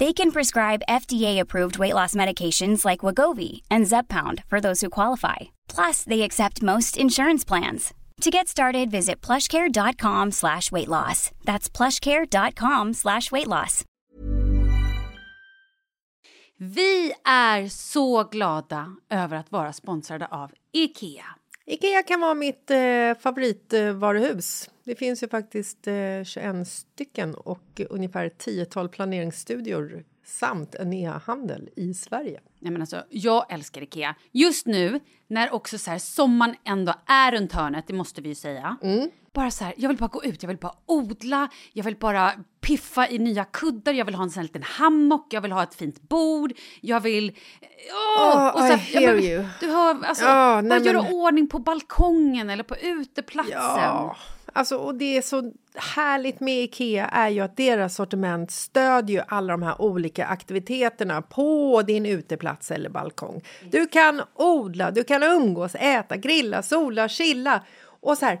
They can prescribe FDA-approved weight loss medications like Wagovi and Zepbound for those who qualify. Plus, they accept most insurance plans. To get started, visit plushcare.com slash weight loss. That's plushcare.com slash weight loss. Vi är så glada över att vara sponsrade av IKEA. Ikea kan vara mitt eh, favoritvaruhus. Det finns ju faktiskt eh, 21 stycken och ungefär 10-tal planeringsstudior samt en e-handel i Sverige. Nej, men alltså, jag älskar Ikea. Just nu, när också så här, sommaren ändå är runt hörnet, det måste vi ju säga. Mm. Bara så här, jag vill bara gå ut, jag vill bara odla, jag vill bara piffa i nya kuddar, jag vill ha en sån här liten hammock, jag vill ha ett fint bord, jag vill... Åh! Oh, och så I här, hear men, you. Du hör, alltså, Ja, bara göra men- ordning på balkongen eller på uteplatsen. Ja, alltså och det är så härligt med Ikea är ju att deras sortiment stödjer ju alla de här olika aktiviteterna på din uteplats eller balkong. Du kan odla, du kan umgås, äta, grilla, sola, chilla och så här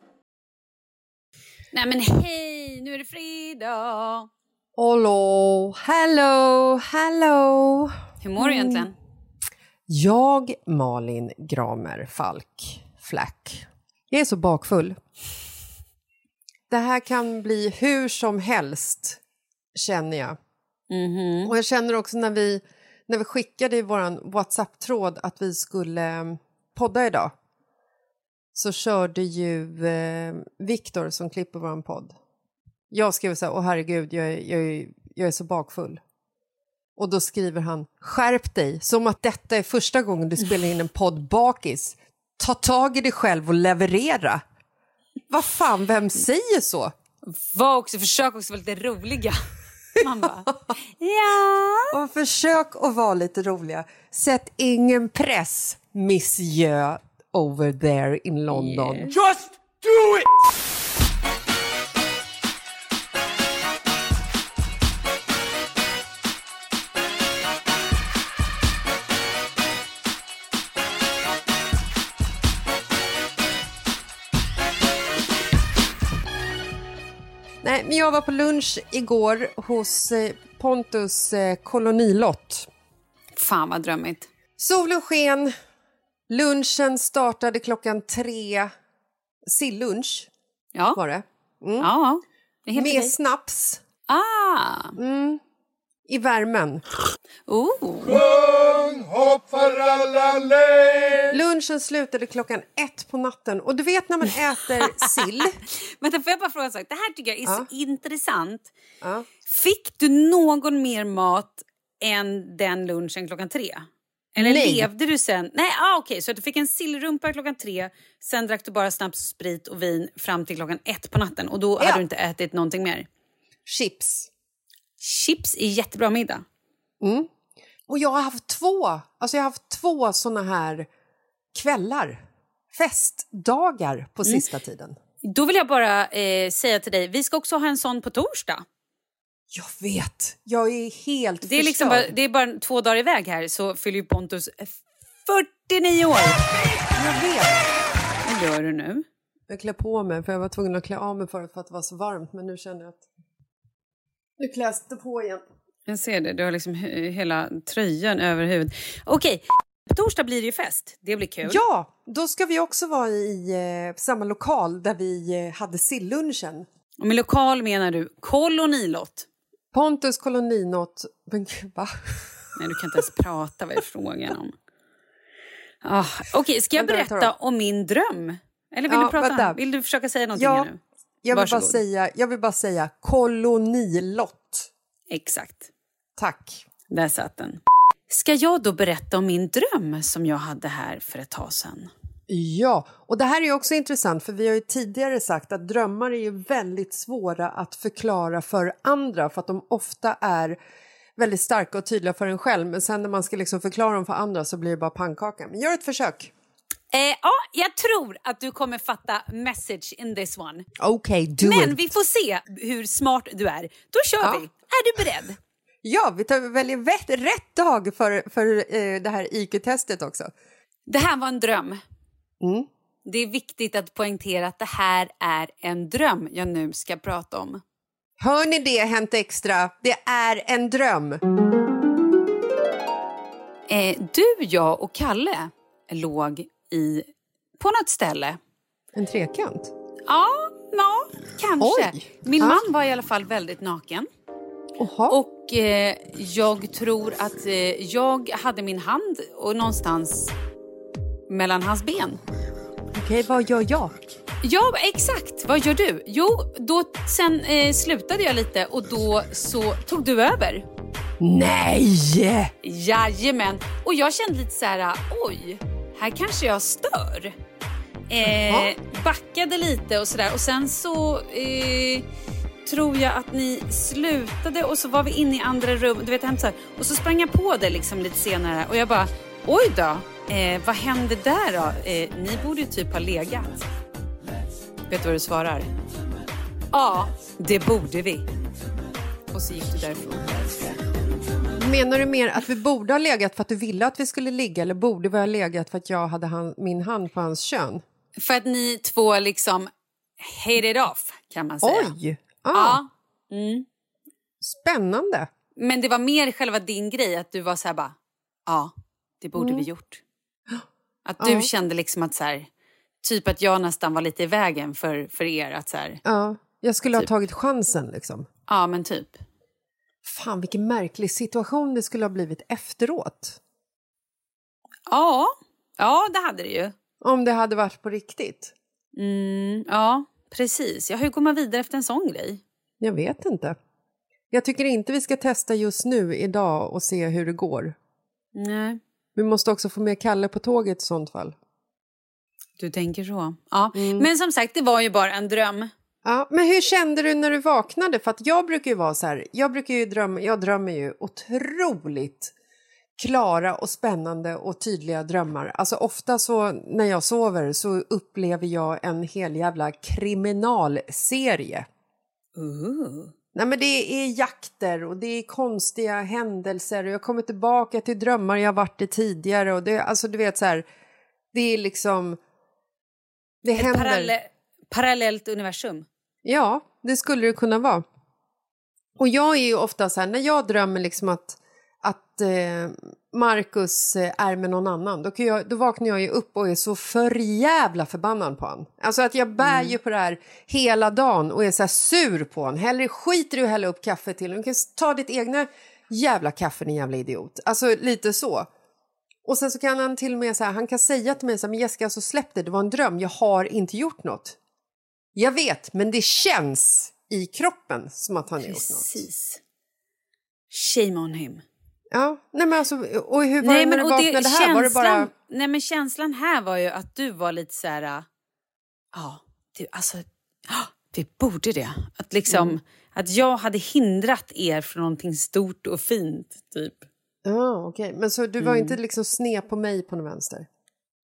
Nej men hej, nu är det fredag. Hello, hello, hello! Hur mår du egentligen? Jag, Malin Gramer Falk Flack, jag är så bakfull. Det här kan bli hur som helst, känner jag. Mhm. Och jag känner också när vi, när vi skickade i vår Whatsapp-tråd att vi skulle eh, podda idag så körde ju eh, Viktor som klipper vår podd. Jag skrev så här, åh herregud, jag är, jag, är, jag är så bakfull. Och då skriver han, skärp dig, som att detta är första gången du spelar in en podd bakis. Ta tag i dig själv och leverera. Vad fan, vem säger så? Var också, försök också vara lite roliga. Man bara, ja. Och försök att vara lite roliga. Sätt ingen press, Miss Jö over there in London. Just do it! Nej, men jag var på lunch igår hos eh, Pontus eh, kolonilott. Fan vad drömmigt. Solen sken, lunchen startade klockan tre. Sillunch Ja. var det. Mm. ja. Det är helt med okej. snaps Ah! i värmen. Oh. Lunchen slutade klockan ett på natten. Och du vet när man äter sill... Vänta, får jag bara fråga en sak? Det här tycker jag är Ja. så intressant. Ja. Fick du någon mer mat än den lunchen klockan tre? Eller Nej. levde du sen? Nej, ah, okej, så att du fick en sillrumpa klockan tre, sen drack du bara snaps, sprit och vin fram till klockan ett på natten och då Ja. hade du inte ätit någonting mer. Chips. Chips är jättebra middag. Och jag har haft två, alltså jag har haft två såna här kvällar. Festdagar på Mm. sista tiden. Då vill jag bara eh, säga till dig, vi ska också ha en sån på torsdag. Jag vet. Jag är helt Det är, liksom förstörd. bara, det är bara två dagar iväg här så fyller Pontus 49 år. Jag vet. Vad gör du nu? Jag klär på mig för jag var tvungen att klä av mig förut för att det var så varmt. Men nu känner jag att nu kläs det på igen. Jag ser det, du har liksom he- hela tröjan över huvudet. Okej, på torsdag blir det ju fest. Det blir kul. Ja, då ska vi också vara i eh, samma lokal där vi eh, hade sillunchen. Och med lokal menar du kolonilott. Pontus koloninot... Men gud, va? Nej, du kan inte ens prata. Vad är frågan om? Ah, Okej, ska jag berätta om min dröm? Eller vill Ja, du prata? vänta. Vill du försöka säga någonting Ja, nu? Jag vill, bara säga, jag vill bara säga kolonilott. Exakt. Tack. Där satt den. Ska jag då berätta om min dröm som jag hade här för ett tag sedan? Ja, och det här är också intressant för vi har ju tidigare sagt att drömmar är ju väldigt svåra att förklara för andra för att de ofta är väldigt starka och tydliga för en själv men sen när man ska liksom förklara dem för andra så blir det bara pannkaka. Men gör ett försök. Eh, ja, jag tror att du kommer fatta message in this one. Okej, do Men vi får se hur smart du är. Då kör Ja. vi. Är du beredd? Ja, vi tar, väljer rätt, rätt dag för, för eh, det här IQ-testet också. Det här var en dröm. Mm. Det är viktigt att poängtera att det här är en dröm jag nu ska prata om. Hör ni det, Hänt Extra? Det är en dröm. Eh, du, jag och Kalle låg i på något ställe. En trekant? Ja, ja kanske. Oj. Min Ja. man var i alla fall väldigt naken. Oha. Och eh, jag tror att eh, jag hade min hand och någonstans mellan hans ben. Okej, vad gör jag? Ja, exakt. Vad gör du? Jo, då, sen eh, slutade jag lite och då så tog du över. Nej! Jajamän. Och jag kände lite så här, oj, här kanske jag stör. Eh, backade lite och sådär och sen så eh, tror jag att ni slutade och så var vi inne i andra rum. Du vet, hem så här. Och så sprang jag på det liksom lite senare och jag bara, oj då, eh, vad hände där då? Eh, ni borde ju typ ha legat. Vet du vad du svarar? Ja, det borde vi. Och så gick du därifrån. Menar du mer att vi borde ha legat för att du ville att vi skulle ligga eller borde vi ha legat för att jag hade han, min hand på hans kön? För att ni två liksom hate it off kan man säga. Oj! Ah, Ja. Mm. Spännande. Men det var mer själva din grej att du var så här bara, ja, det borde Mm. vi gjort. Att du Ja. kände liksom att så här, typ att jag nästan var lite i vägen för, för er att så här, Ja, jag skulle Typ. ha tagit chansen liksom. ja men typ. Fan vilken märklig situation det skulle ha blivit efteråt. Ja, ja det hade det ju. Om det hade varit på riktigt. Mm, ja, precis. Ja, hur går man vidare efter en sån grej? Jag vet inte. Jag tycker inte vi ska testa just nu idag och se hur det går. Nej, Vi måste också få med Kalle på tåget i sånt fall. du tänker så. Ja. Mm. Men som sagt, det var ju bara en dröm. Ja, men hur kände du när du vaknade? För att jag brukar ju vara så här, jag brukar ju drömma, jag drömmer ju otroligt klara och spännande och tydliga drömmar. Alltså ofta så när jag sover så upplever jag en hel jävla kriminalserie. Ooh. Nej men det är jakter och det är konstiga händelser och jag kommer tillbaka till drömmar jag varit i tidigare och det, alltså du vet så här, det är liksom, det Ett händer. paralle- parallellt universum. Ja, det skulle det kunna vara. Och jag är ju ofta så här, när jag drömmer liksom att, att eh, Marcus eh, är med någon annan, då, kan jag, då vaknar jag ju upp och är så för jävla förbannad på honom. Alltså att jag bär ju på det här hela dagen och är så sur på honom. Hellre skiter du hälla upp kaffe till Du kan ta ditt egna jävla kaffe din jävla idiot. Alltså lite så. Och sen så kan han till och med så här, han kan säga till mig så här, men Jessica så släpp det, det var en dröm, jag har inte gjort något. Jag vet, men det känns i kroppen som att han har gjort något. Precis. Shame on him. Ja, nej men alltså, och hur var Nej, det när du och det, vaknade här? känslan, Var det bara... nej, men känslan här var ju att du var lite så här... äh, Ja, det, alltså... Ja, vi borde det. Att, liksom, Mm. att jag hade hindrat er från någonting stort och fint, typ. Ja, okej. Men så du var Mm. inte liksom sned på mig på någon vänster?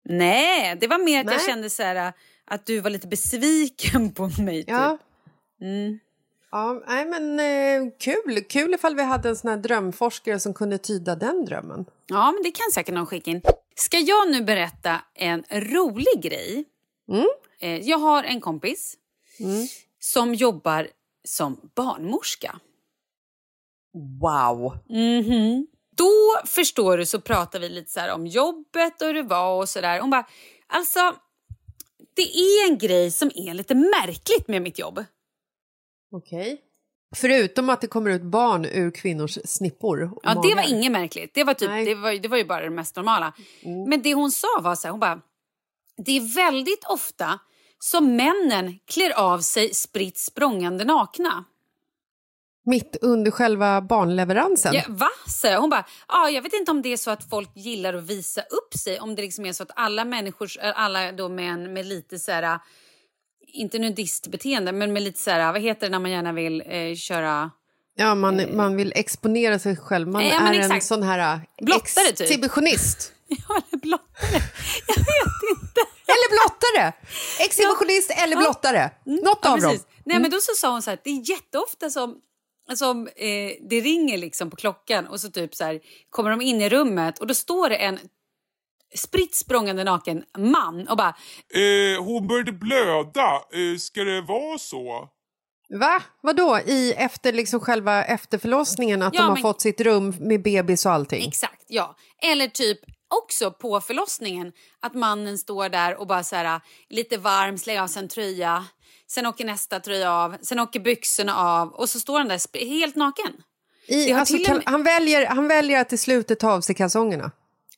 Nej, det var mer att jag Nej. kände så här, äh, att du var lite besviken på mig. Typ. Ja. Mm. Ja, nej men eh, kul. Kul ifall vi hade en sån här drömforskare som kunde tyda den drömmen. ja, men det kan säkert någon skicka in. Ska jag nu berätta en rolig grej? Mm. Eh, Jag har en kompis som jobbar som barnmorska. Wow! Mhm. Då förstår du så pratar vi lite så om jobbet och hur det var och sådär. Hon bara, alltså det är en grej som är lite märkligt med mitt jobb. Okej. Förutom att det kommer ut barn ur kvinnors snippor. Ja, det var inget märkligt. Det var, typ, Nej. det var, det var ju bara det mest normala. Men det hon sa var så här, hon bara, det är väldigt ofta som männen klär av sig spritt språngande nakna. Mitt under själva barnleveransen? Ja, va? jag. Hon bara, ah, jag vet inte om det är så att folk gillar att visa upp sig. Om det liksom är så att alla människor, alla då män med lite så här, inte nudistbeteende, men med lite så här, vad heter det när man gärna vill eh, köra... Ja, man, man vill exponera sig själv. Man Ja, är en exakt. sån här äh, Blottare, typ. exhibitionist. Ja, eller blottare. Jag vet inte. Eller blottare! Exhibitionist eller blottare. Något Ja, av dem. precis. Nej, men då så sa hon så här, det är jätteofta som, som eh, det ringer liksom på klockan och så typ så här, kommer de in i rummet och då står det en spritt språngande naken man och bara Eh, hon började blöda. Eh, ska det vara så? Va? Vadå? I efter liksom själva efterförlossningen? Att Ja, de har men- fått sitt rum med bebis och allting? Exakt, ja. Eller typ också på förlossningen att mannen står där och bara så här lite varm, slänger av sig en tröja. Sen åker nästa tröja av, sen åker byxorna av och så står han där helt naken. I, alltså, kan, med- han, väljer, han väljer att i slutet ta av sig kalsongerna.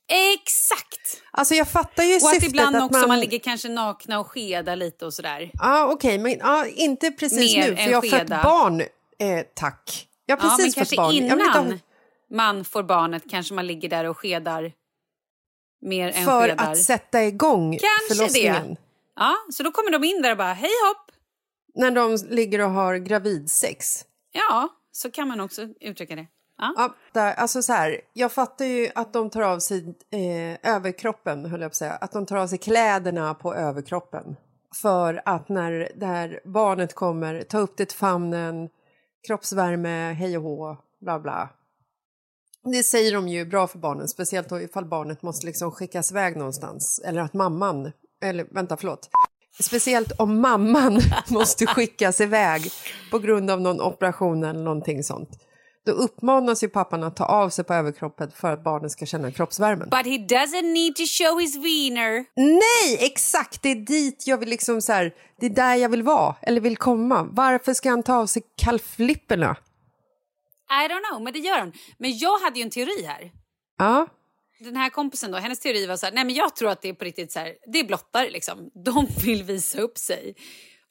Exakt! Alltså jag fattar ju Och att ibland att också man... man ligger kanske nakna och skedar lite och sådär. Ja, okej, men ja, inte precis Mer nu, för jag har fött barn. Eh, tack. Jag har Ja, men precis kanske fått barn. Vill inte innan ha, man får barnet kanske man ligger där och skedar mer än för skedar. att sätta igång Kanske förlossningen. det. Ja, så då kommer de in där och bara hej hopp. När de ligger och har gravidsex. Ja, så kan man också uttrycka det. Ja. Ja, där, alltså så här, jag fattar ju att de tar av sig eh, överkroppen, höll jag på att säga. Att de tar av sig kläderna på överkroppen. För att när där barnet kommer, ta upp det till famnen, kroppsvärme, hej och hå, bla bla. Det säger de ju bra för barnen, speciellt då ifall barnet måste liksom skickas iväg någonstans. Eller att mamman, eller vänta förlåt. Speciellt om mamman måste skickas iväg på grund av någon operation eller någonting sånt. Då uppmanas ju pappan att ta av sig på överkroppen för att barnen ska känna kroppsvärmen. But he doesn't need to show his wiener. Nej, exakt! Det är dit jag vill liksom så här, det är där jag vill vara, eller vill komma. Varför ska han ta av sig kalflipperna? I don't know, men det gör han. Men jag hade ju en teori här. Ja, Den här kompisen då, hennes teori var så här, nej men jag tror att det är på riktigt så här, det är blottare liksom. De vill visa upp sig.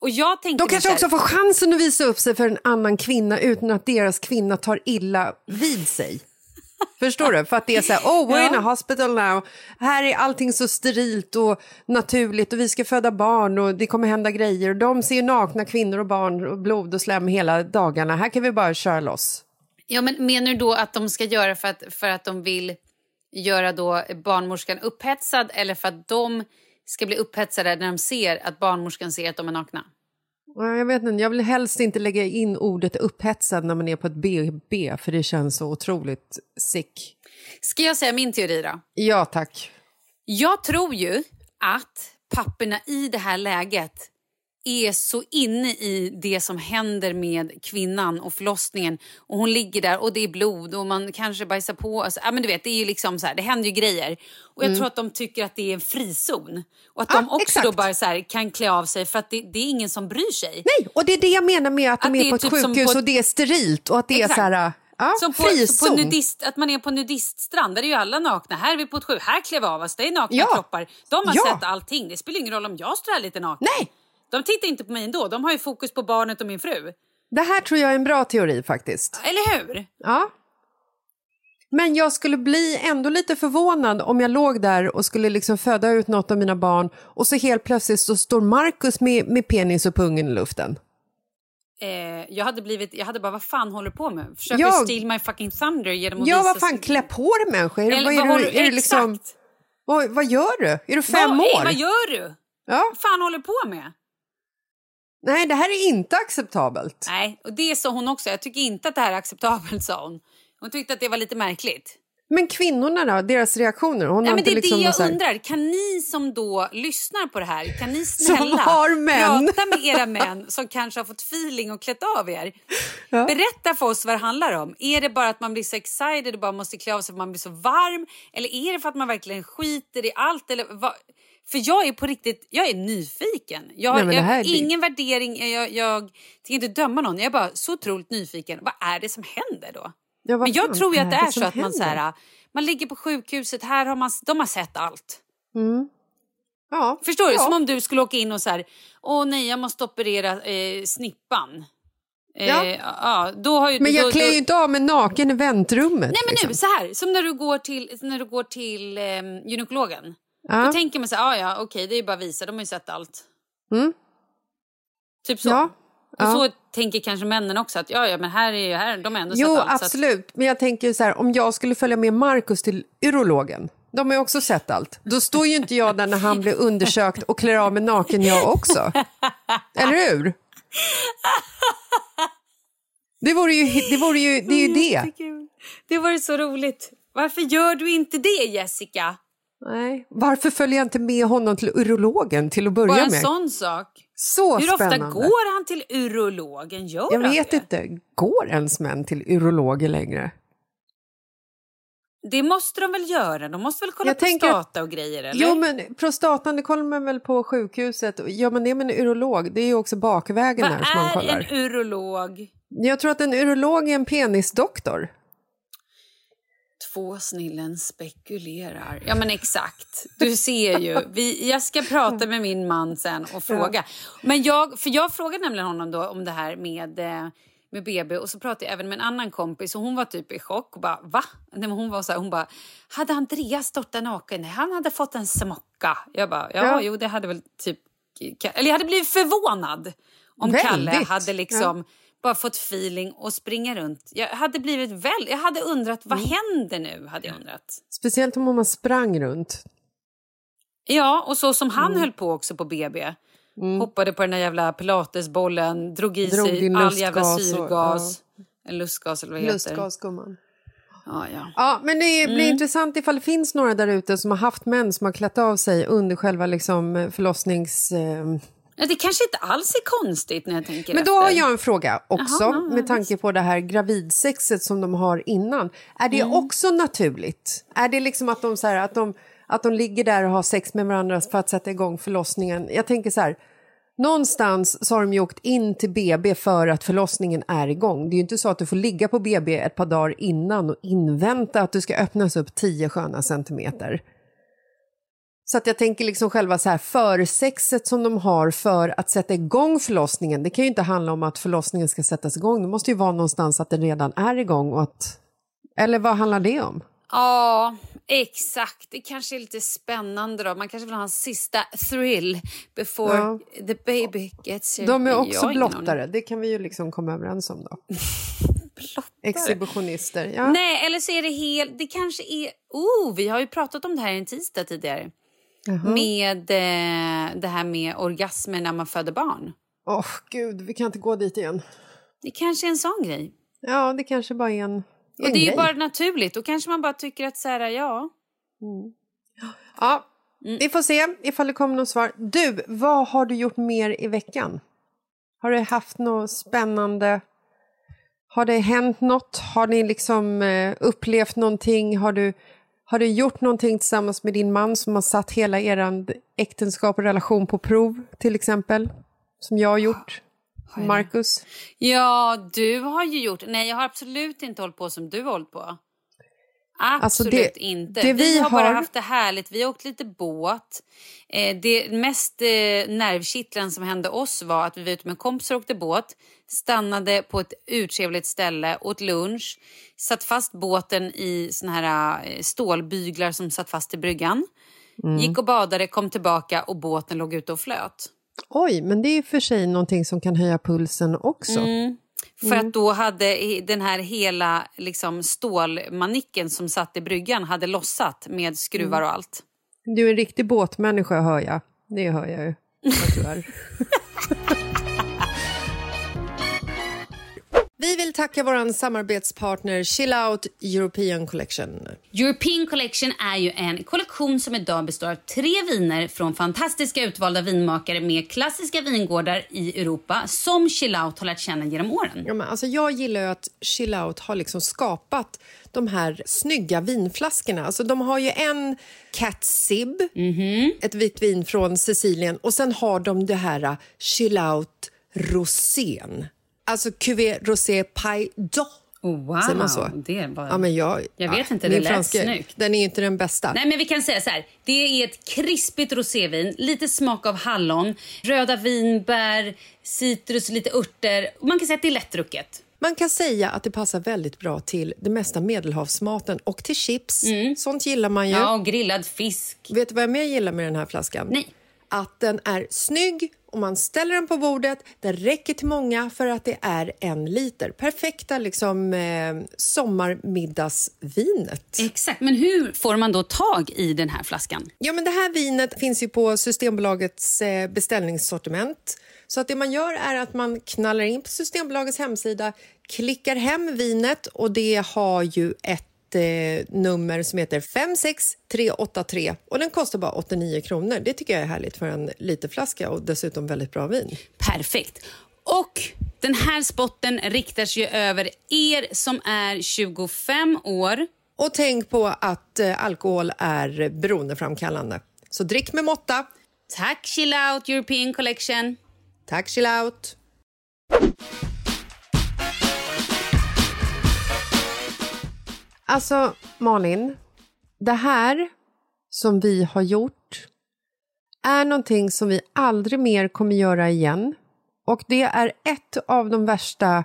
Och jag tänkte de kanske så också får chansen att visa upp sig för en annan kvinna utan att deras kvinna tar illa vid sig. Förstår du? För att det är så här, oh we're in a hospital now. Här är allting så sterilt och naturligt och vi ska föda barn och det kommer hända grejer. Och de ser ju nakna kvinnor och barn och blod och slem hela dagarna. Här kan vi bara köra loss. Ja, men menar du då att de ska göra för att, för att de vill göra då barnmorskan upphetsad eller för att de ska bli upphetsade när de ser att barnmorskan ser att de är nakna? Ja, Jag vet inte, jag vill helst inte lägga in ordet upphetsad när man är på ett BB för det känns så otroligt sick. Ska jag säga min teori då? Ja tack. Jag tror ju att papporna i det här läget är så inne i det som händer med kvinnan och förlossningen. Och hon ligger där och det är blod och man kanske bajsar på. Alltså, ja, men du vet, det, är ju liksom så här, det händer ju grejer. Och jag tror att de tycker att det är en frizon. Och att Mm. Ja, de också då exakt. bara så här, kan klä av sig för att det, det är ingen som bryr sig. Nej, och det är det jag menar med att, Att de är är på ett typ sjukhus på och det är sterilt och att det är Exakt. så här... Ja, Som på, på nudist, att man är på nudiststrand, där är ju alla nakna. Här är vi på ett sjukhus, här klär vi av oss, det är nakna Ja. kroppar. De har Ja. sett allting, det spelar ingen roll om jag står här lite naken. Nej, De tittar inte på mig ändå, de har ju fokus på barnet och min fru. det här tror jag är en bra teori faktiskt. Eller hur? Ja. Men jag skulle bli ändå lite förvånad om jag låg där och skulle liksom föda ut något av mina barn och så helt plötsligt så står Markus med, med penis och pungen i luften. Eh, jag hade blivit, jag hade bara, vad fan håller du på med? Försöker Jag- steal my fucking thunder genom att Ja, visa... vad fan, klä på dig människa. Är, Eller vad, vad är, håller du, är du liksom, vad, vad gör du? Är du fem vad, år? Är, vad gör du? ja. Vad fan håller du på med? Nej, det här är inte acceptabelt. Nej, och det sa hon också. Jag tycker inte att det här är acceptabelt, sa hon. Hon tyckte att det var lite märkligt. Men kvinnorna då, deras reaktioner? Hon Nej, men det är liksom det jag här- undrar. Kan ni som då lyssnar på det här, kan ni snälla prata med era män som kanske har fått feeling och klätt av er? Berätta för oss vad det handlar om. Är det bara att man blir så excited och bara måste klä av sig för att man blir så varm? Eller är det för att man verkligen skiter i allt? Eller vad? För jag är på riktigt, jag är nyfiken. Jag, Nej, men det jag, är- ingen värdering, jag, jag tänker inte döma någon. Jag är bara så otroligt nyfiken. Vad är det som händer då? Ja, Men jag tror ju att det är som så att man, så här, man ligger på sjukhuset, här har man, de har sett allt. Ja. Förstår du? Ja. Som om du skulle åka in och så här, åh nej jag måste operera eh, snippan. Eh, Ja. ja, då har ju, Men då, jag klär då, ju inte av mig naken i väntrummet. Nej men liksom. nu, så här, som när du går till, när du går till eh, gynekologen. Ja. Då tänker man så här, ah, ja okej det är bara att visa, de har ju sett allt. Mm. Typ så. Ja. Och Ja. så tänker kanske männen också att ja, ja men här är ju, här, de har ändå Jo, sett allt. att- absolut. Men jag tänker så här, om jag skulle följa med Markus till urologen, de har ju också sett allt. Då står ju inte jag där när han blir undersökt och klär av mig naken jag också. Eller hur? Det vore ju, det, vore ju, det är ju det. Det var ju så roligt. Varför gör du inte det Jessica? Nej. Varför följer jag inte med honom till urologen till att börja Bara en med? sån sak. Så Hur ofta spännande. går han till urologen? Gör Jag vet det? inte. Går ens män till urologer längre? Det måste de väl göra? De måste väl kolla Jag prostata och grejer? Eller? Jo, men prostatan det kollar man väl på sjukhuset. Gör man det med en urolog, det är ju också bakvägen Vad där som man är kollar. en urolog? Jag tror att en urolog är en penisdoktor. Två snillen spekulerar. Ja men exakt. Du ser ju. Vi, jag ska prata med min man sen och fråga. Men jag, för jag frågade nämligen honom då om det här med, eh, med BB och så pratade jag även med en annan kompis och hon var typ i chock och bara va? Nej, men hon var så här, hon bara hade Andreas stått naken? Han hade fått en smocka. Jag bara ja, Ja. jo det hade väl typ eller jag hade blivit förvånad om Kalle Väldigt. hade liksom bara fått feeling och springa runt. Jag hade blivit väl, jag hade undrat vad Mm. händer nu? Hade jag undrat. Speciellt om man sprang runt. Ja, och så som Mm. han höll på också på BB. Hoppade på den där jävla pilatesbollen, drog i Drog sig all lustgas jävla och- syrgas. En lustgas eller vad det heter. Lustgasgumman. Ja, ja. Ja, men det Mm. blir intressant ifall det finns några där ute som har haft män som har klätt av sig under själva liksom, förlossnings... Eh... ja, det kanske inte alls är konstigt när jag tänker Men då efter. har jag en fråga också Jaha, ja, med tanke på det här gravidsexet som de har innan. Är det också naturligt? Är det liksom att de, så här, att, de, att de ligger där och har sex med varandra för att sätta igång förlossningen? Jag tänker så här, någonstans så har de ju åkt in till BB för att förlossningen är igång. Det är ju inte så att du får ligga på BB ett par dagar innan och invänta att du ska öppnas upp 10 sköna centimeter. Så att jag tänker liksom själva så här försexet som de har för att sätta igång förlossningen. Det kan ju inte handla om att förlossningen ska sättas igång. Det måste ju vara någonstans att den redan är igång och att... Eller vad handlar det om? Ja, exakt. Det kanske är lite spännande då. Man kanske vill ha en sista thrill before Ja. the baby gets here. De är också blottare. Det kan vi ju liksom komma överens om då. Exhibitionister. Ja. Nej, eller så är det helt... Det kanske är... Oh, vi har ju pratat om det här en tisdag tidigare. Med eh, det här med orgasmer när man föder barn. Åh gud, vi kan inte gå dit igen. Det kanske är en sån grej. Ja, det kanske bara är en, en Och det är ju bara naturligt. Då kanske man bara tycker att så här, ja... Ja, Vi får se ifall det kommer något svar. Du, vad har du gjort mer i veckan? Har du haft något spännande? Har det hänt något? Har ni liksom eh, upplevt någonting? Har du, har du gjort någonting tillsammans med din man som har satt hela er äktenskap och relation på prov, till exempel? Som jag har gjort. Marcus? Ja, du har ju gjort... Nej, jag har absolut inte hållit på som du har hållit på. Absolut Alltså, det- inte. det vi, vi har bara haft det härligt. Vi har åkt lite båt. Eh, det mest eh, nervkittlande som hände oss var att vi var ute med kompisar och åkte båt. Stannade på ett urtrevligt ställe, åt lunch. Satt fast båten i såna här eh, stålbyglar som satt fast i bryggan. Mm. Gick och badade, kom tillbaka och båten låg ute och flöt. Oj, men det är för sig någonting som kan höja pulsen också. För att då hade den här hela liksom, stålmanicken som satt i bryggan hade lossat med skruvar och allt. Du är en riktig båtmänniska, hör jag. Det hör jag ju att Vi vill tacka vår samarbetspartner Chill Out European Collection. European Collection är ju en kollektion som idag består av tre viner från fantastiska utvalda vinmakare med klassiska vingårdar i Europa som Chill Out har lärt känna genom åren. Ja, men alltså jag gillar att Chill Out har liksom skapat de här snygga vinflaskorna. Alltså de har ju en Cat Sib, ett vitt vin från Sicilien och sen har de det här uh, Chill Out Rosén. Alltså Cuvée Rosé Paille d'O. Oh, wow, Säger man så? det var... Ja, men jag, Jag vet ja, inte, det lät franska, snyggt. Den är inte den bästa. Nej, men vi kan säga så här. Det är ett krispigt rosévin, lite smak av hallon, röda vinbär, citrus, lite örter. Man kan säga att det är lättdrucket. Man kan säga att det passar väldigt bra till det mesta medelhavsmaten och till chips. Sånt gillar man ju. Ja, och grillad fisk. Vet du vad jag mer gillar med den här flaskan? Nej. Att den är snygg och man ställer den på bordet. Den räcker till många för att det är en liter. Perfekta liksom eh, sommarmiddagsvinet. Exakt, men hur får man då tag i den här flaskan? Ja, men det här vinet finns ju på Systembolagets eh, beställningssortiment. Så att det man gör är att man knallar in på Systembolagets hemsida, klickar hem vinet och det har ju ett eh, nummer som heter 56383 och den kostar bara 89 kronor. Det tycker jag är härligt för en literflaska och dessutom väldigt bra vin. Perfekt. Och den här spotten riktar sig över er som är 25 år. Och tänk på att eh, alkohol är beroendeframkallande. Så drick med måtta. Tack Chill Out European Collection. Tack, chill out. Alltså, Malin, det här som vi har gjort är någonting som vi aldrig mer kommer göra igen. Och det är ett av de värsta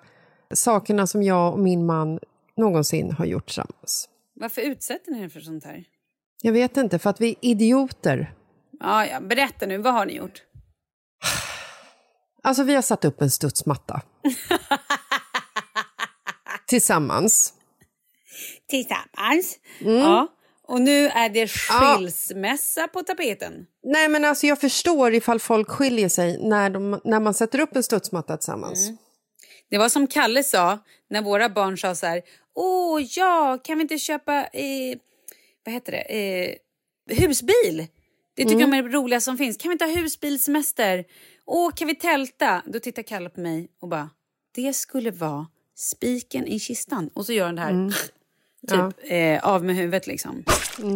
sakerna som jag och min man någonsin har gjort tillsammans. Varför utsätter ni er för sånt här? Jag vet inte, för att vi är idioter. Ja, ja, berätta nu, vad har ni gjort? Alltså, vi har satt upp en studsmatta. Tillsammans. Tillsammans. Ja. Och nu är det skilsmässa på tapeten. Nej, men alltså jag förstår ifall folk skiljer sig när, de, när man sätter upp en studsmatta tillsammans. Det var som Kalle sa när våra barn sa så här. Åh ja, kan vi inte köpa eh, vad heter det? Eh, husbil? Det tycker de är det roliga som finns. Kan vi inte ha husbilsemester? Åh, kan vi tälta? Då tittar Kalle på mig och bara, det skulle vara spiken i kistan. Och så gör han det här. Typ eh, av med huvudet liksom.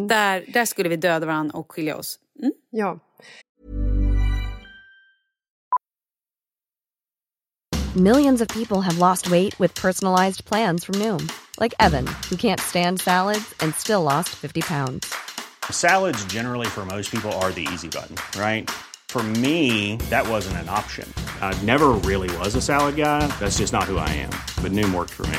Där, där skulle vi döda varandra och skilja oss. Mm. Ja. Millions of people have lost weight with personalized plans from Noom, like Evan, who can't stand salads and still lost 50 pounds. Salads, generally, for most people, are the easy button, right? For me, that wasn't an option. I never really was a salad guy. That's just not who I am. But Noom worked for me.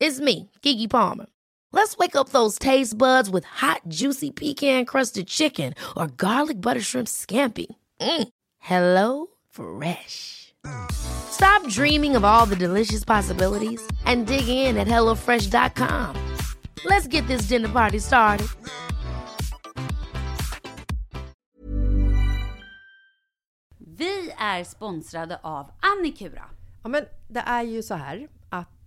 It's me, Kiki Palmer. Let's wake up those taste buds with hot, juicy pecan-crusted chicken or garlic butter shrimp scampi. Mm. Hello Fresh. Stop dreaming of all the delicious possibilities and dig in at HelloFresh.com. Let's get this dinner party started. Vi är sponsrade av Annikura. Ja, men det är ju så här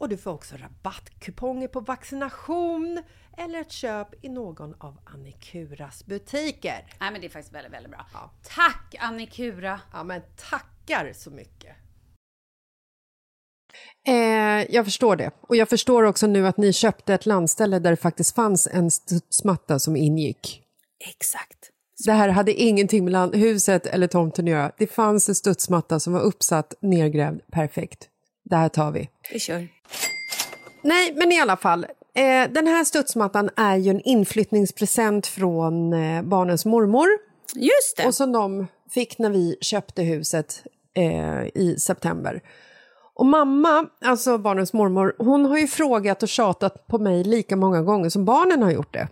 och du får också rabattkuponger på vaccination eller ett köp i någon av Annikuras butiker. Nej men det är faktiskt väldigt, väldigt bra. Ja. Tack Annikura! Ja, men tackar så mycket. Eh, jag förstår det. Och jag förstår också nu att ni köpte ett landställe där det faktiskt fanns en studsmatta som ingick. Exakt. Det här hade ingenting med land- huset eller tomten att göra. Det fanns en studsmatta som var uppsatt, nergrävd, perfekt. Det här tar vi. Vi kör. Nej, men i alla fall. Eh, den här studsmattan är ju en inflyttningspresent från eh, barnens mormor. Just det. Och som de fick när vi köpte huset eh, i september. Och mamma, alltså barnens mormor, hon har ju frågat och tjatat på mig lika många gånger som barnen har gjort det.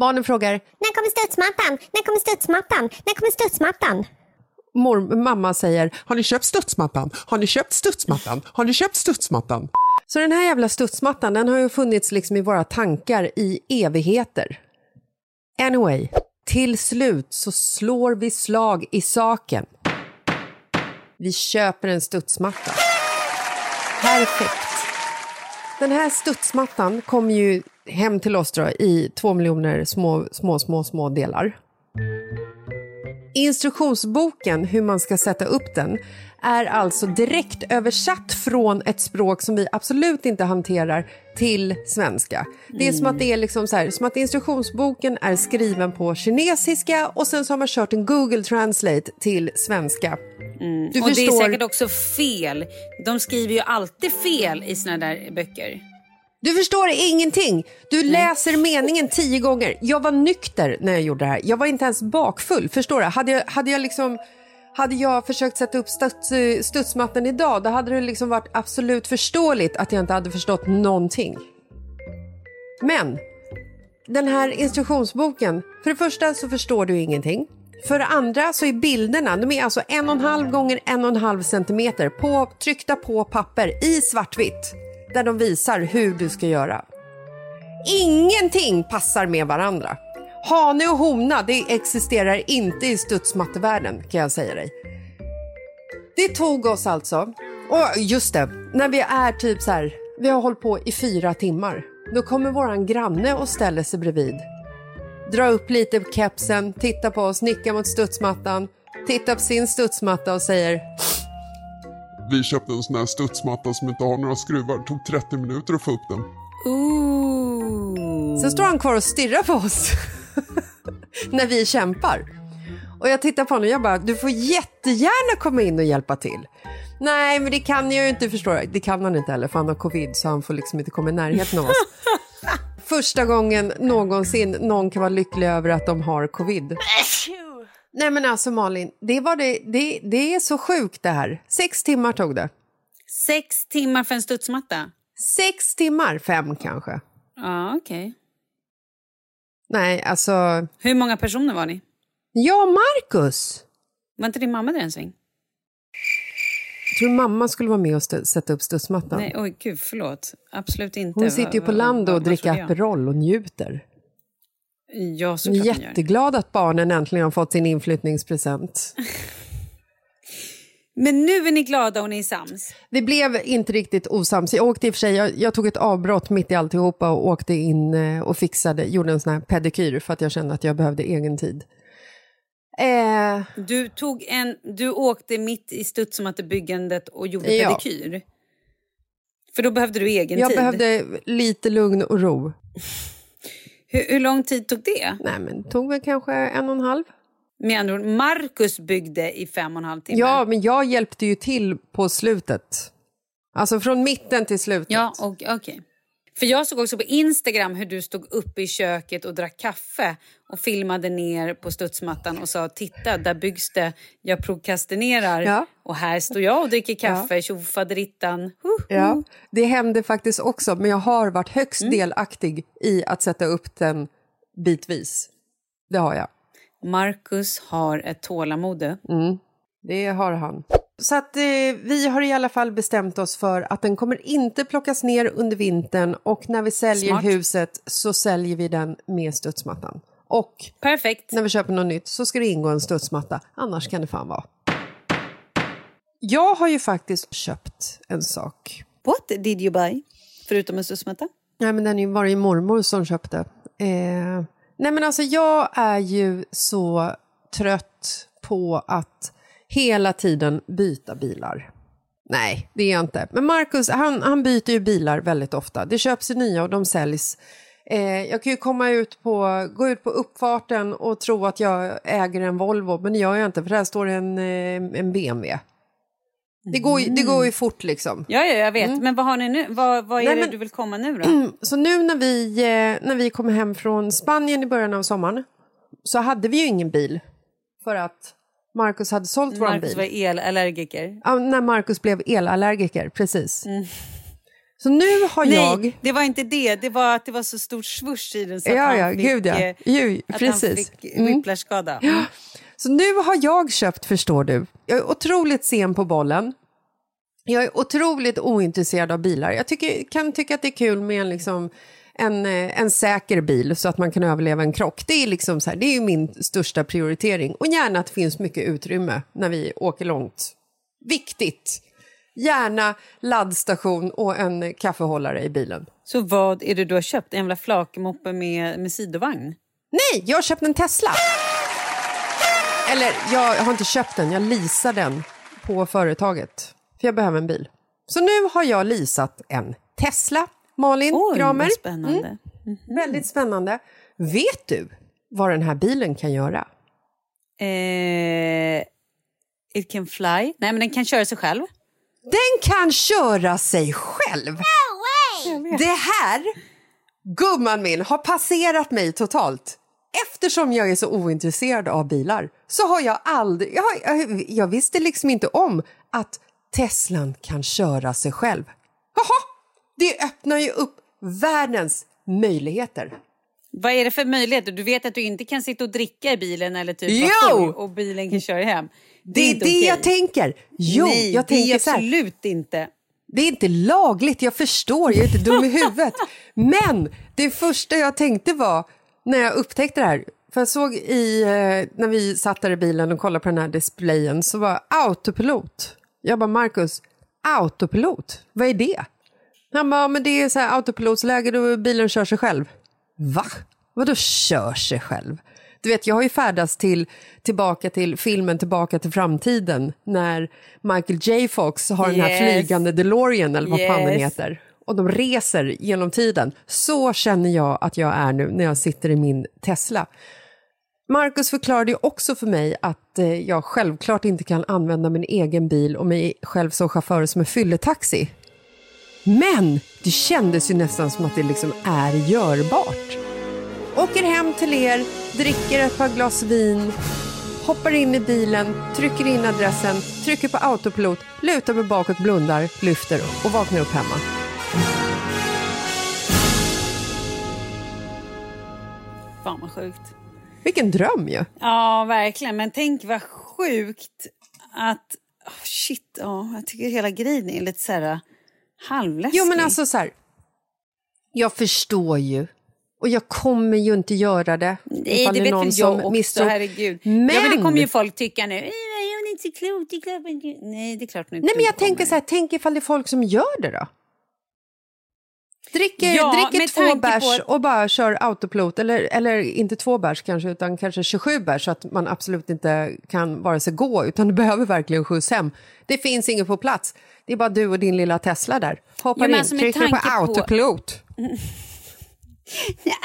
Barnen frågar, När kommer studsmattan? När kommer studsmattan? När kommer studsmattan? Mor, mamma säger, har ni köpt studsmattan? Har ni köpt studsmattan? Har ni köpt studsmattan? Så den här jävla studsmattan, den har ju funnits liksom i våra tankar i evigheter. Anyway, till slut så slår vi slag i saken. Vi köper en studsmatta. Perfekt. Den här studsmattan kom ju hem till oss då, i två miljoner små, små, små, små delar. Instruktionsboken, hur man ska sätta upp den, är alltså direkt översatt från ett språk som vi absolut inte hanterar till svenska. Det är som att det är liksom så här, som att instruktionsboken är skriven på kinesiska och sen så har man kört en Google Translate till svenska. Du och det är förstår- säkert också fel. De skriver ju alltid fel i såna där böcker. Du förstår ingenting. Du läser meningen tio gånger. Jag var nykter när jag gjorde det här. Jag var inte ens bakfull. Förstår du? Hade jag, hade jag liksom... Hade jag försökt sätta upp studs, eh, studsmattan idag då hade det liksom varit absolut förståeligt att jag inte hade förstått någonting. Men den här instruktionsboken, för det första så förstår du ingenting. För det andra så är bilderna, de är alltså en och en halv gånger en och en halv centimeter på, tryckta på papper i svartvitt där de visar hur du ska göra. Ingenting passar med varandra. Hane och hona, det existerar inte i studsmattevärlden kan jag säga dig. Det tog oss alltså, och just det, när vi är typ så här, vi har hållit på i fyra timmar. Då kommer våran granne och ställer sig bredvid. Dra upp lite på kepsen, titta på oss, nicka mot studsmattan, titta på sin studsmatta och säger vi köpte en sån här studsmatta som inte har några skruvar. Det tog 30 minuter att få upp den. Ooh. Sen står han kvar och stirrar på oss när vi kämpar. Och jag tittar på honom och jag bara, du får jättegärna komma in och hjälpa till. Nej, men det kan jag ju inte förstå. Det kan han inte heller för han har covid så han får liksom inte komma i närheten av oss. Första gången någonsin någon kan vara lycklig över att de har covid. Nej men alltså Malin, det, var det, det, det är så sjukt det här. Sex timmar tog det. Sex timmar för en studsmatta? Sex timmar, fem kanske. Ja, okej. Nej, alltså... Hur många personer var ni? Ja, Marcus! Var inte din mamma där en sväng? Jag tror mamma skulle vara med och sätta upp studsmattan. Nej, oj gud, förlåt. Absolut inte. Hon sitter ju på land och dricker jag? Aperol och njuter. Ja, såklart jätteglad att barnen äntligen har fått sin inflyttningspresent. Men nu är ni glada och ni är sams? Vi blev inte riktigt osams. Jag åkte i och för sig, jag, jag tog ett avbrott mitt i alltihopa och åkte in eh, och fixade, gjorde en sån här pedikyr för att jag kände att jag behövde egen tid. Eh, Du, tog en, du åkte mitt i studsmattebyggandet och gjorde Ja. pedikyr? För då behövde du egen jag tid? behövde lite lugn och ro. Hur, hur lång tid tog det? Nej, men det tog väl kanske en och en halv. Med andra ord, Marcus byggde i fem och en halv timme. Ja, men jag hjälpte ju till på slutet. Alltså från mitten till slutet. Ja, och, okej. För jag såg också på Instagram hur du stod uppe i köket och drack kaffe och filmade ner på studsmattan och sa titta, där byggs det, jag prokrastinerar Ja. och här står jag och dricker kaffe, tjofaderittan. Huh, Ja, det hände faktiskt också, men jag har varit högst Mm. delaktig i att sätta upp den bitvis. Det har jag. Marcus har ett tålamode. Det har han. Så att eh, vi har i alla fall bestämt oss för att den kommer inte plockas ner under vintern och när vi säljer Smart. huset så säljer vi den med studsmattan. Och Perfekt. när vi köper något nytt så ska det ingå en studsmatta, annars kan det fan vara. Jag har ju faktiskt köpt en sak. What did you buy? Förutom en studsmatta? Nej, men den var det ju mormor som köpte. Eh, nej, men alltså jag är ju så trött på att hela tiden byta bilar. Nej, det är jag inte. Men Marcus, han, han byter ju bilar väldigt ofta. Det köps ju nya och de säljs. Eh, jag kan ju komma ut på, gå ut på uppfarten och tro att jag äger en Volvo, men det gör jag inte för där står en, eh, en BMW. Det går, ju- det går ju fort liksom. Ja, ja, jag vet. Men vad har ni nu? Vad, vad är Nej, det men- du vill komma nu då? Så nu när vi, eh, när vi kom hem från Spanien i början av sommaren så hade vi ju ingen bil för att Marcus hade sålt vår Marcus bil. var elallergiker. Ja, när Marcus blev elallergiker, precis. Så nu har Nej, jag... det var inte det. Det var att det var så stort swoosh i den så att Ja, han ja, fick, gud ja. eh, Jo, att precis. han fick Mm. whiplashskada. Så nu har jag köpt, förstår du. Jag är otroligt sen på bollen. Jag är otroligt ointresserad av bilar. Jag tycker, kan tycka att det är kul med en, liksom, en, eh, en säker bil så att man kan överleva en krock. Det är, liksom så här, det är min största prioritering. Och gärna att det finns mycket utrymme när vi åker långt. Viktigt! Gärna laddstation och en kaffehållare i bilen. Så vad är det du har köpt? En jävla flakmoppe med, med sidovagn? Nej, jag har köpt en Tesla! Eller jag har inte köpt den, jag leasar den på företaget. För jag behöver en bil. Så nu har jag leasat en Tesla, Malin Oj, Gramer. vad spännande. Mm. Väldigt spännande. Vet du vad den här bilen kan göra? Eh, it can fly. Nej, men den kan köra sig själv. Den kan köra sig själv! Det här, gumman min, har passerat mig totalt. Eftersom jag är så ointresserad av bilar så har jag aldrig... Jag, jag, jag visste liksom inte om att Teslan kan köra sig själv. Jaha, det öppnar ju upp världens möjligheter. Vad är det för möjligheter? Du vet att du inte kan sitta och dricka i bilen eller typ Jo! och bilen kan köra hem. Det är inte det okej. jag tänker. Jo, Nej, jag det är tänker så här. absolut inte. Det är inte lagligt, jag förstår, jag är inte dum i huvudet. Men det första jag tänkte var, när jag upptäckte det här, för jag såg i, eh, när vi satt där i bilen och kollade på den här displayen, så var autopilot. Jag bara, Marcus, autopilot, vad är det? Han bara, men det är så här autopilotsläge då bilen kör sig själv. Va? Vadå kör sig själv? Du vet, jag har ju färdats till, tillbaka till filmen Tillbaka till framtiden när Michael J Fox har den här Yes. flygande DeLorean eller vad fan den Yes. heter och de reser genom tiden. Så känner jag att jag är nu när jag sitter i min Tesla. Marcus förklarade ju också för mig att eh, jag självklart inte kan använda min egen bil och mig själv som chaufför som en fylletaxi. Men det kändes ju nästan som att det liksom är görbart. Åker hem till er, dricker ett par glas vin, hoppar in i bilen, trycker in adressen, trycker på autopilot, lutar mig bakåt, blundar, lyfter och vaknar upp hemma. Fan vad sjukt. Vilken dröm ju! Ja, verkligen. Men tänk vad sjukt att... Oh, shit, ja. Jag tycker hela grejen är lite så här halvläskig. Jo men alltså så här, jag förstår ju och jag kommer ju inte göra det. Nej, det är vet någon väl jag som också, misstror. herregud. Men, Ja, men det kommer ju folk tycka nu. "Eh, Hon är inte klok, det är klart man inte-" Nej, det är klart Nej men jag kommer. tänker så här, tänk ifall det är folk som gör det då? Dricker, Ja, dricker två bärs på och bara kör autopilot, eller, eller inte två bärs kanske, utan kanske 27 bärs så att man absolut inte kan vare sig gå, utan du behöver verkligen skjuts hem. Det finns inget på plats. Det är bara du och din lilla Tesla där. Hoppar men in, alltså trycker på tanke på- autopilot.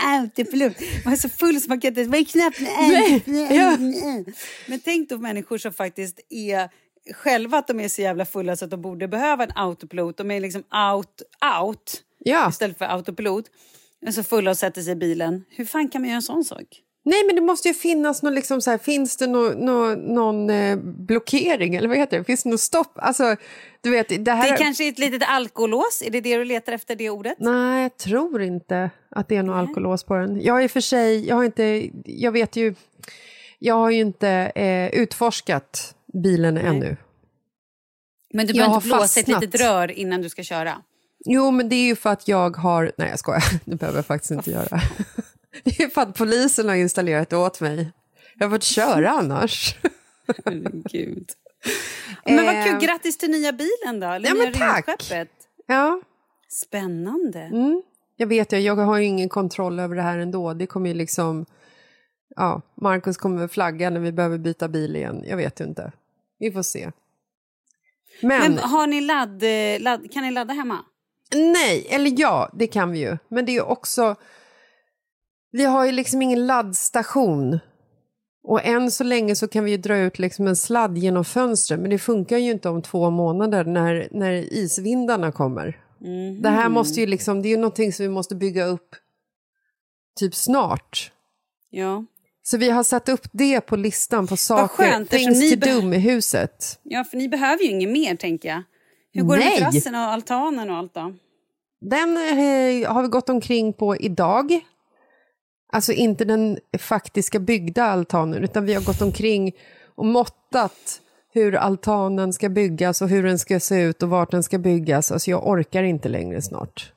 Autopilot. Man är så full så man kan inte... Vad är knappen? Nej, ja. Men tänk då människor som faktiskt är själva att de är så jävla fulla så att de borde behöva en autopilot. De är liksom out, out Ja. istället för autopilot. Är så fulla och sätter sig i bilen. Hur fan kan man göra en sån sak? Nej, men det måste ju finnas någon, liksom så här, finns det nå, nå, någon eh, blockering eller vad heter det? Finns det något stopp? Alltså, du vet, det här... Det kanske är ett litet alkolås? Är det det du letar efter, det ordet? Nej, jag tror inte att det är någon alkolås på den. Jag i och för sig, jag har inte, jag vet ju, jag har ju inte eh, utforskat bilen ännu. Men du behöver inte blåsa ett fastnat. litet rör innan du ska köra? Jo, men det är ju för att jag har, nej jag skojar, det behöver jag faktiskt inte göra. Det är för att polisen har installerat det åt mig. Jag har fått köra annars. Gud. Men vad kul, Eh, grattis till nya bilen då, eller Ja, men tack. rymdskeppet. Ja, Spännande. Mm. Jag vet ju, jag har ju ingen kontroll över det här ändå. Det kommer ju liksom... Ja, Marcus kommer flagga när vi behöver byta bil igen. Jag vet ju inte. Vi får se. Men, Men har ni ladd, eh, ladd, kan ni ladda hemma? Nej, eller ja, det kan vi ju. Men det är ju också... Vi har ju liksom ingen laddstation. Och än så länge så kan vi ju dra ut liksom en sladd genom fönstret. Men det funkar ju inte om två månader när, när isvindarna kommer. Det här måste ju liksom, det är ju någonting som vi måste bygga upp typ snart. Ja. Så vi har satt upp det på listan på saker, skönt, things ni to do med huset. ja, för ni behöver ju inget mer tänker jag. Hur går det Nej. med terrassen och altanen och allt då? Den eh, har vi gått omkring på idag. Alltså inte den faktiska byggda altanen, utan vi har gått omkring och måttat hur altanen ska byggas och hur den ska se ut och vart den ska byggas. Alltså jag orkar inte längre snart.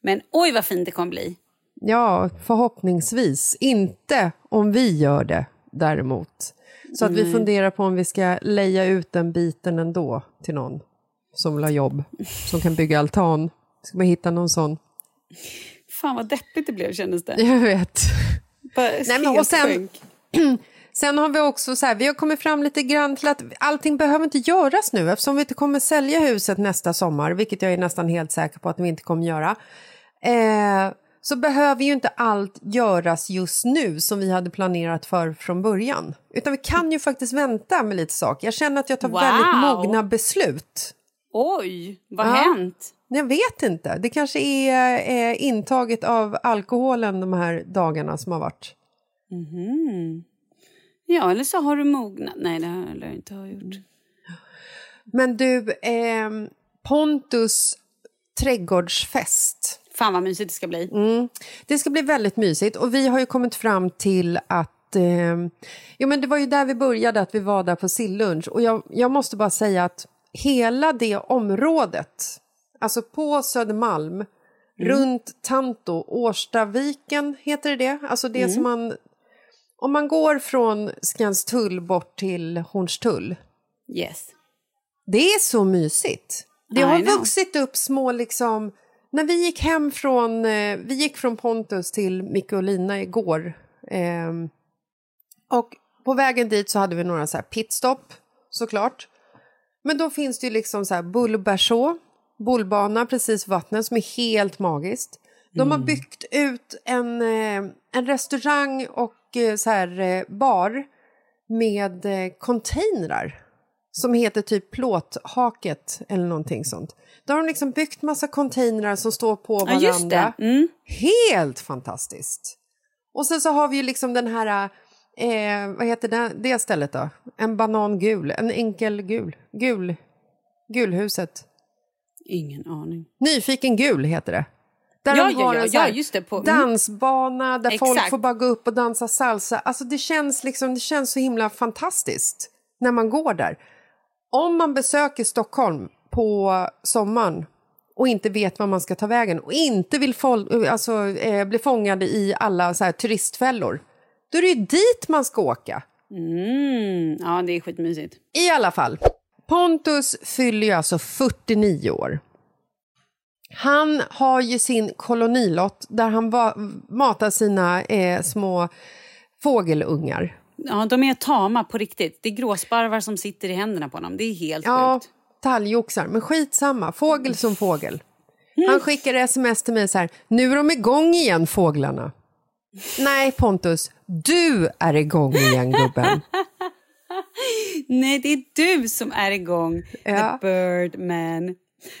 Men oj vad fint det kommer bli. Ja, förhoppningsvis. Inte om vi gör det däremot. Så att vi funderar på om vi ska leja ut den biten ändå till någon som vill ha jobb, som kan bygga altan. Ska man hitta någon sån? Fan vad deppigt det blev kändes det. Jag vet. Bara Nej, men och sen-. Sen har vi också så här, vi har kommit fram lite grann till att allting behöver inte göras nu eftersom vi inte kommer sälja huset nästa sommar, vilket jag är nästan helt säker på att vi inte kommer göra. Eh, så behöver ju inte allt göras just nu som vi hade planerat för från början. Utan vi kan ju faktiskt vänta med lite saker. Jag känner att jag tar Wow. väldigt mogna beslut. Oj, vad Ja. hänt? Jag vet inte. Det kanske är eh, intaget av alkoholen de här dagarna som har varit. Mhm. Ja, eller så har du mognat. Nej, det har jag inte ha gjort. Men du, ehm, Pontus trädgårdsfest. Fan vad mysigt det ska bli. Mm. Det ska bli väldigt mysigt och vi har ju kommit fram till att eh, jo, men det var ju där vi började, att vi var där på sillunch och jag, jag måste bara säga att hela det området, alltså på Södermalm, runt Tanto, Årstaviken heter det? Alltså det som man, om man går från Skanstull bort till Hornstull, Yes. det är så mysigt. Det I har know. vuxit upp små liksom... När vi gick hem från... Eh, vi gick från Pontus till Micke och Lina igår. ehm, och på vägen dit så hade vi några så här pitstop, såklart. Men då finns det ju liksom så här bullbärså, bullbana precis vid vattnet som är helt magiskt. De har byggt ut en, eh, en restaurang och eh, så här eh, bar med containrar som heter typ plåthaket eller någonting sånt. Då har de liksom byggt massa containrar som står på Ja, varandra. just det. Mm. Helt fantastiskt! Och sen så har vi ju liksom den här, eh, vad heter det, det stället då? En banan gul, en enkel gul, gul, gulhuset. Ingen aning. Nyfiken gul heter det. Där Ja, de har ja, en ja, just det, på- mm. dansbana där folk Exakt. får bara gå upp och dansa salsa. Alltså det känns liksom, det känns så himla fantastiskt när man går där. Om man besöker Stockholm på sommaren och inte vet var man ska ta vägen och inte vill alltså, eh, bli fångad i alla så här turistfällor, då är det ju dit man ska åka. Mm. Ja, det är skitmysigt. I alla fall, Pontus fyller ju alltså 49 år. Han har ju sin kolonilott där han matar sina eh, små fågelungar. Ja, de är tama på riktigt. Det är gråsparvar som sitter i händerna på dem. Det är helt Ja, sjukt. talgoxar, men skitsamma. Fågel som fågel. Han skickar sms till mig så här, nu är de igång igen fåglarna. Nej Pontus, du är igång igen gubben. Nej, det är du som är igång. Ja. The Birdman.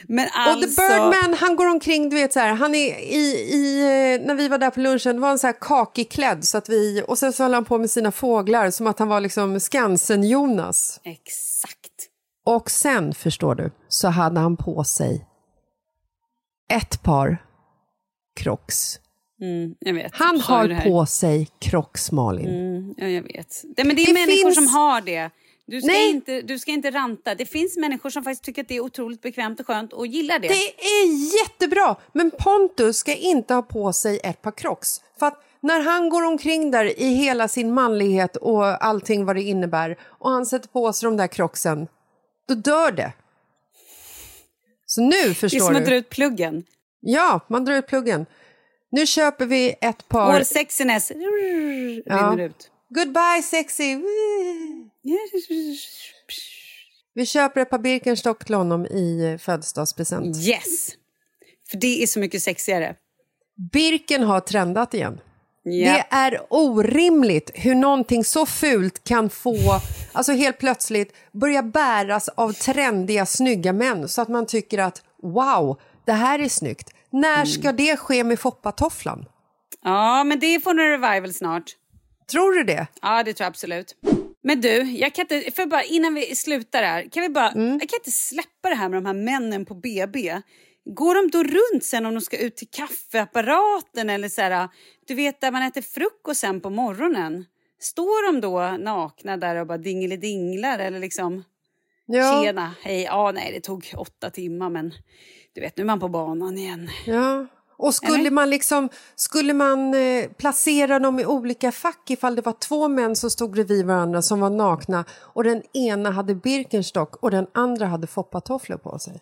Men Och alltså... The Birdman, han går omkring, du vet så här, han är i, i, eh, när vi var där på lunchen var han så här kakiklädd så att vi, och sen så höll han på med sina fåglar som att han var liksom Skansen-Jonas. Exakt. Och sen, förstår du, så hade han på sig ett par Crocs. Mm, vet. Han Du har på sig Crocs, Malin. Mm, ja, jag vet. Det, men det är Det människor finns- som har det. Du ska, Nej. inte, du ska inte ranta. Det finns människor som faktiskt tycker att det är otroligt bekvämt och skönt och gillar det. Det är jättebra, men Pontus ska inte ha på sig ett par Crocs. För att när han går omkring där i hela sin manlighet och allting vad det innebär och han sätter på sig de där Crocsen, då dör det. Så nu det är förstår som att du. dra ut pluggen. Ja, man drar ut pluggen. Nu köper vi ett par... All sexiness rinner ut. Goodbye sexy! Vi köper ett par Birkenstock till honom i eh, födelsedagspresent. Yes! För det är så mycket sexigare. Birken har trendat igen. Ja. Det är orimligt hur någonting så fult kan få, alltså helt plötsligt börja bäras av trendiga, snygga män så att man tycker att wow, det här är snyggt. När Mm. ska det ske med foppatofflan? Ja, men det får en revival snart. Tror du det? Ja, det tror jag absolut. Men du, jag kan inte, för bara, innan vi slutar här, kan vi bara, jag kan inte släppa det här med de här männen på BB. Går de då runt sen om de ska ut till kaffeapparaten eller så här, du vet där man äter frukost sen på morgonen? Står de då nakna där och bara dingelidinglar eller liksom Ja. tjena, hej, ja nej det tog åtta timmar men du vet nu är man på banan igen. Ja. Och skulle Eller? man liksom, skulle man eh, placera dem i olika fack ifall det var två män som stod bredvid varandra som var nakna och den ena hade Birkenstock och den andra hade foppatofflor på sig?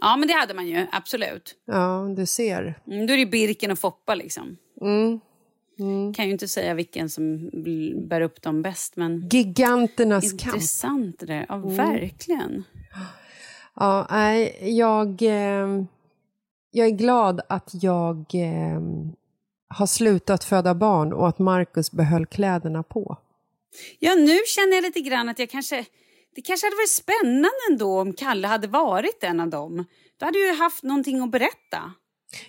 Ja men det hade man ju, absolut. Ja, du ser. Mm, då är det Birken och Foppa liksom. Mm. Kan ju inte säga vilken som bär upp dem bäst, men Giganternas kamp. intressant det där. Ja, verkligen. Ja, nej, jag, eh, jag är glad att jag eh, har slutat föda barn och att Marcus behöll kläderna på. Ja, nu känner jag lite grann att jag kanske... Det kanske hade varit spännande ändå om Kalle hade varit en av dem. Då hade ju haft någonting att berätta.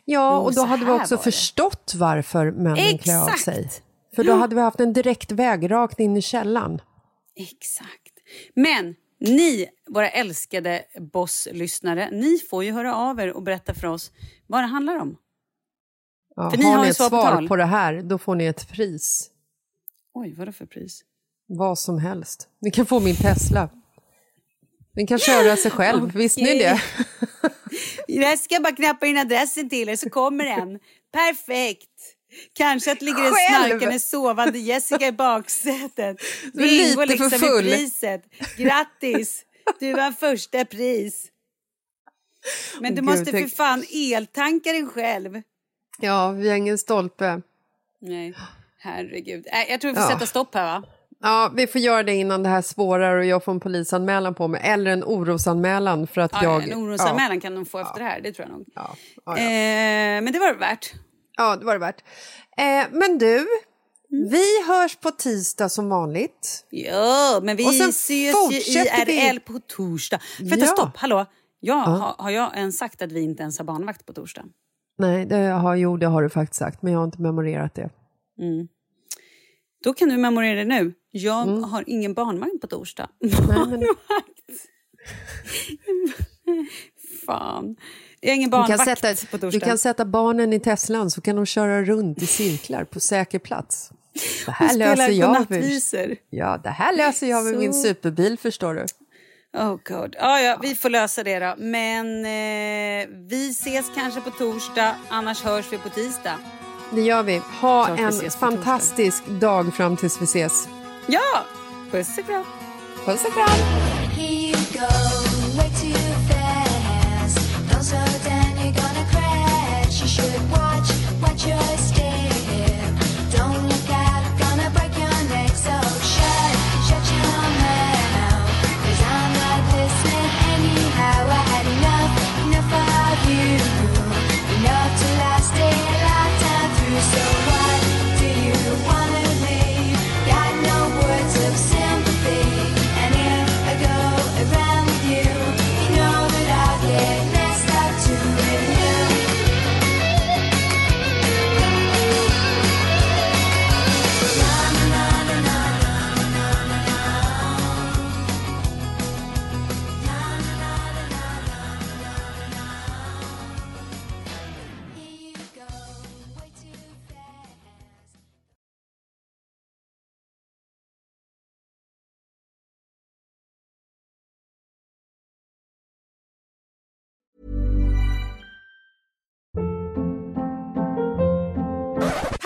Ja, och då hade vi också var förstått varför männen klär av sig. För då hade vi haft en direkt väg rakt in i källan. Exakt. Men ni, våra älskade bosslyssnare, ni får ju höra av er och berätta för oss vad det handlar om. Ja, För ni har har ni ett svar på det här, då får ni ett pris. Oj, vad är det för pris? Vad som helst. Ni kan få min Tesla. Den kan köra sig själv, visste ni det? Jag ska bara knappa in adressen till er så kommer den. Perfekt! Kanske att det ligger en snarkande sovande Jessica i baksätet. Det ingår lite för liksom full. i priset. Grattis! Du var första pris. Men du Gud, måste för tänk- fan eltanka den själv. Ja, vi har ingen stolpe. Nej, herregud. Äh, jag tror vi får Ja. sätta stopp här va? Ja, vi får göra det innan det här spårar och jag får en polisanmälan på mig. Eller en orosanmälan för att Ja, jag... en orosanmälan kan de få efter det här, det tror jag nog. Ja, ja, ja. Eh, men det var det värt. Ja, det var det värt. Eh, men du, vi hörs på tisdag som vanligt. Ja, men vi Och sen ses ju vi- IRL på torsdag. Vänta, Ja. stopp, hallå. Ja, har, har jag ens sagt att vi inte ens har barnvakt på torsdag? Nej, det har, jo, det har du faktiskt sagt, men jag har inte memorerat det. Då kan du memorera det nu. Jag har ingen barnvagn på torsdag. Mm. Nej, men, Fan. Jag har ingen du, kan barnvakt sätta, på du kan sätta barnen i Teslan så kan de köra runt i cirklar på säker plats. Det här Och löser jag. Med, ja, det här löser jag med Så- min superbil, förstår du. Oh God. Ja, ja, vi får lösa det då. Men eh, vi ses kanske på torsdag, annars hörs vi på tisdag. Det gör vi. Ha Klart vi en på fantastisk dag fram tills vi ses. Ja! Puss och kram. Puss och kram!